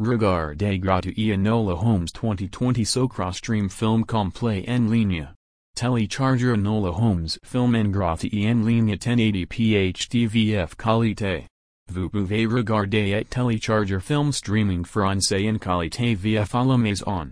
Regardez gratuit Enola Holmes 2020 Sokrostream Film Complet en ligne. Télécharger Enola Holmes Film en gratuit en ligne 1080p HDVF qualité. Vous pouvez regarder et télécharger film streaming français en qualité via la maison.